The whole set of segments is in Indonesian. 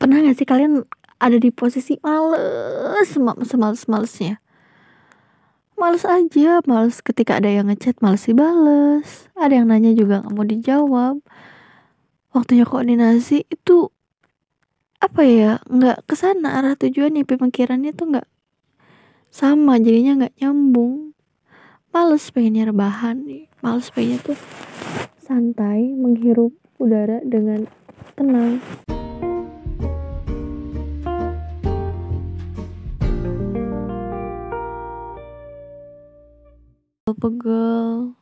pernah gak sih kalian ada di posisi males semales-malesnya males aja males ketika ada yang ngechat males dibales. Ada yang nanya juga nggak mau dijawab. Waktunya koordinasi itu apa ya nggak ke sana arah tujuannya pemikirannya tuh nggak sama jadinya nggak nyambung. Males pengennya rebahan males pengennya tuh santai menghirup udara dengan tenang pegel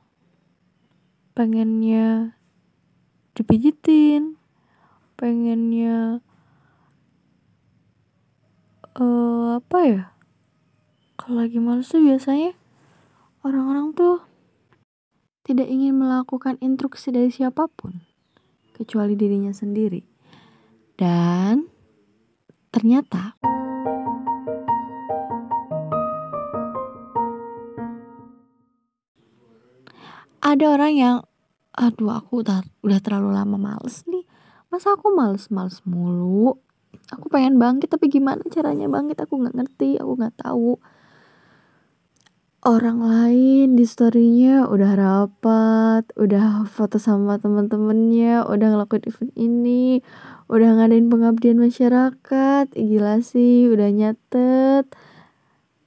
pengennya dipijitin pengennya uh, apa ya kalau lagi males tuh biasanya orang-orang tuh tidak ingin melakukan instruksi dari siapa pun kecuali dirinya sendiri. Dan ternyata ada orang yang aduh aku udah udah terlalu lama males nih. Masa aku males-males mulu? Aku pengen bangkit tapi gimana caranya bangkit? Aku nggak ngerti aku nggak tahu. Orang lain di storynya udah rapat udah foto sama temen-temennya udah ngelakuin event ini udah ngadain pengabdian masyarakat. Gila sih udah nyatet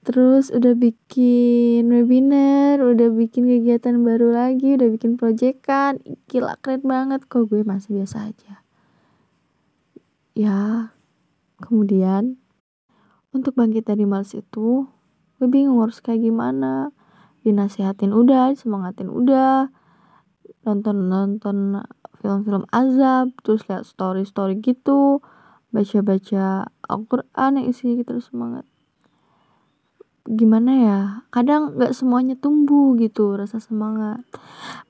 terus udah bikin webinar udah bikin kegiatan baru lagi udah bikin proyekan. Gila keren banget. Kok gue masih biasa aja? Ya kemudian untuk bangkit dari males itu gue bingung harus kayak gimana. Dinasihatin udah semangatin udah. Nonton nonton film-film azab terus lihat story story gitu. Baca baca Al-Quran yang isinya gitu semangat gimana ya kadang nggak semuanya tumbuh gitu rasa semangat.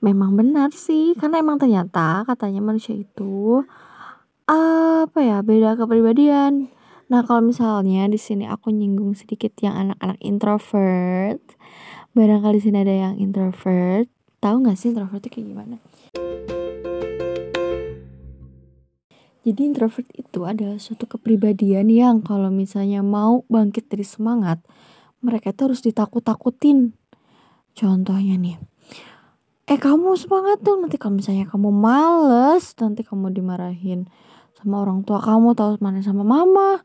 Memang benar sih karena emang ternyata katanya manusia itu apa ya beda kepribadian. Nah kalau misalnya di sini aku nyinggung sedikit yang anak-anak introvert barangkali sini ada yang introvert. Tahu nggak sih introvert itu kayak gimana? Jadi introvert itu adalah suatu kepribadian yang kalau misalnya mau bangkit dari semangat mereka itu harus ditakut-takutin. Contohnya nih eh kamu semangat dong nanti kalau misalnya kamu males nanti kamu dimarahin sama orang tua kamu tahu mana sama mama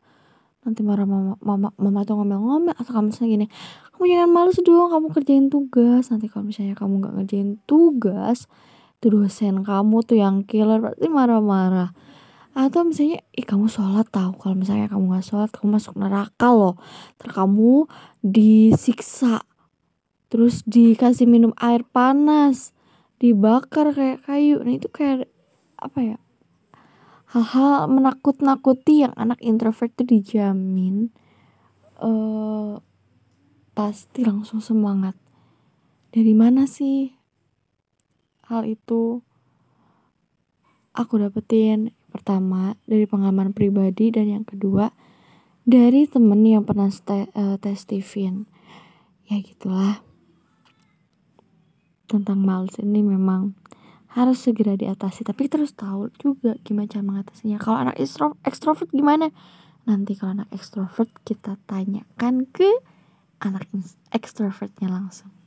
nanti marah mama mama mama tuh ngomel-ngomel atau kamu misalnya gini kamu jangan males dong kamu kerjain tugas nanti kalau misalnya kamu nggak ngerjain tugas itu dosen kamu tuh yang killer pasti marah-marah atau misalnya ih kamu sholat tahu kalau misalnya kamu nggak sholat kamu masuk neraka loh. Terus kamu disiksa terus dikasih minum air panas dibakar kayak kayu. Nah itu kayak apa ya hal-hal menakut-nakuti yang anak introvert tuh dijamin uh, pasti langsung semangat. Dari mana sih hal itu? Aku dapetin pertama dari pengalaman pribadi dan yang kedua dari temen yang pernah ste, uh, tes Steven ya gitulah. Tentang males ini memang harus segera diatasi tapi terus tahu juga gimana cara mengatasinya. Kalau anak ekstro, ekstrovert gimana? Nanti kalau anak ekstrovert kita tanyakan ke anak ekstrovertnya langsung